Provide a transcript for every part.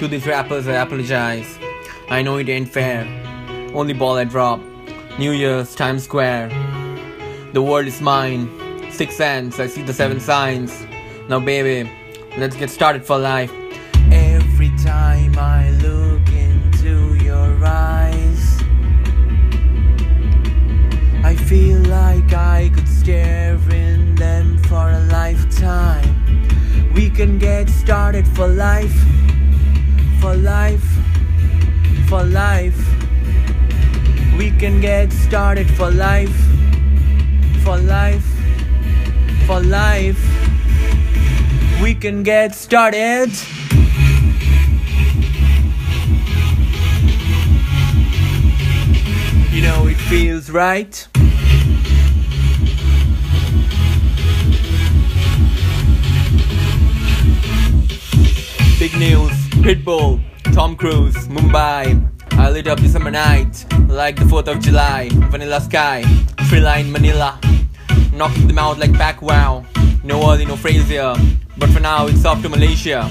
To these rappers, I apologize. I know it ain't fair. Only ball I drop. New Year's, Times Square. The world is mine. Six sense, I see the seven signs. Now, baby, let's get started for life. Every time I look into your eyes, I feel like I could stare in them for a lifetime. We can get started for life, can get started for life, for life, for life. We can get started. You know it feels right. Big news, Pitbull, Tom Cruise, Mumbai. I lit up the summer night like the 4th of July. Vanilla sky, Thrilla in Manila. Knocking them out like back wow. No Ali, no Frazier. But for now, it's off to Malaysia.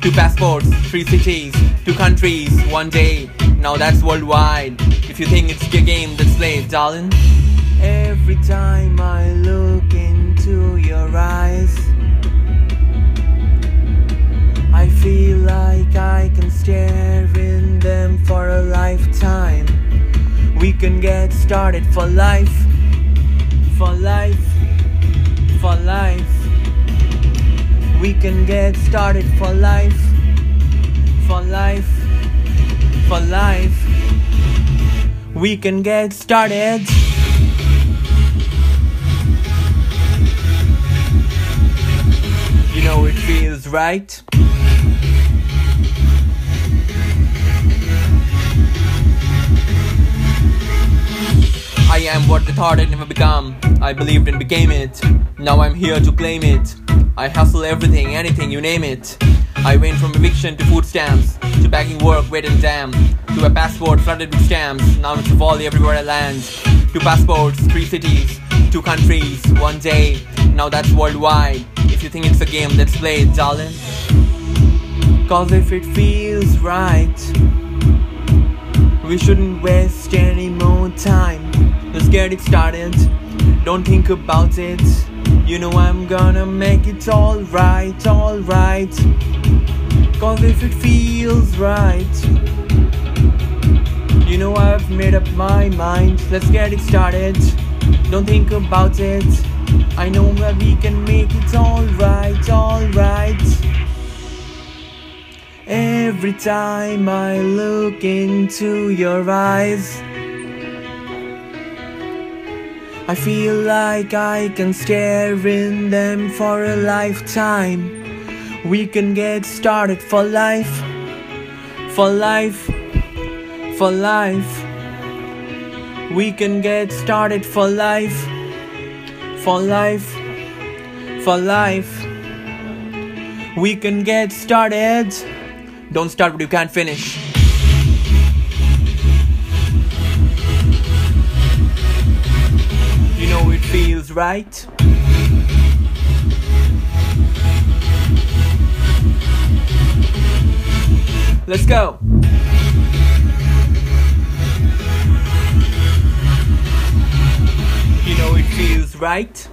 Two passports, three cities, two countries, one day. Now that's worldwide. If you think it's your game, that's late, darling. Every time can get started for life, for life, for life. We can get started for life, for life, for life. We can get started. You know it feels right. Am what they thought I'd never become. I believed and became it. Now I'm here to claim it. I hustle everything, anything, you name it. I went from eviction to food stamps, to bagging work, wet and damp, to a passport flooded with stamps. Now it's a volley everywhere I land. Two passports, three cities, two countries, one day. Now that's worldwide. If you think it's a game, let's play it, darling. Cause if it feels right, we shouldn't waste any more time. Let's get it started. Don't think about it. You know I'm gonna make it alright, alright. Cause if it feels right, you know I've made up my mind. Let's get it started. Don't think about it. I know that we can make it alright, alright. Every time I look into your eyes, I feel like I can stare in them for a lifetime. We can get started for life, for life, for life. We can get started for life, for life, for life. We can get started. Don't start what you can't finish. Know it feels right. Let's go. You know it feels right.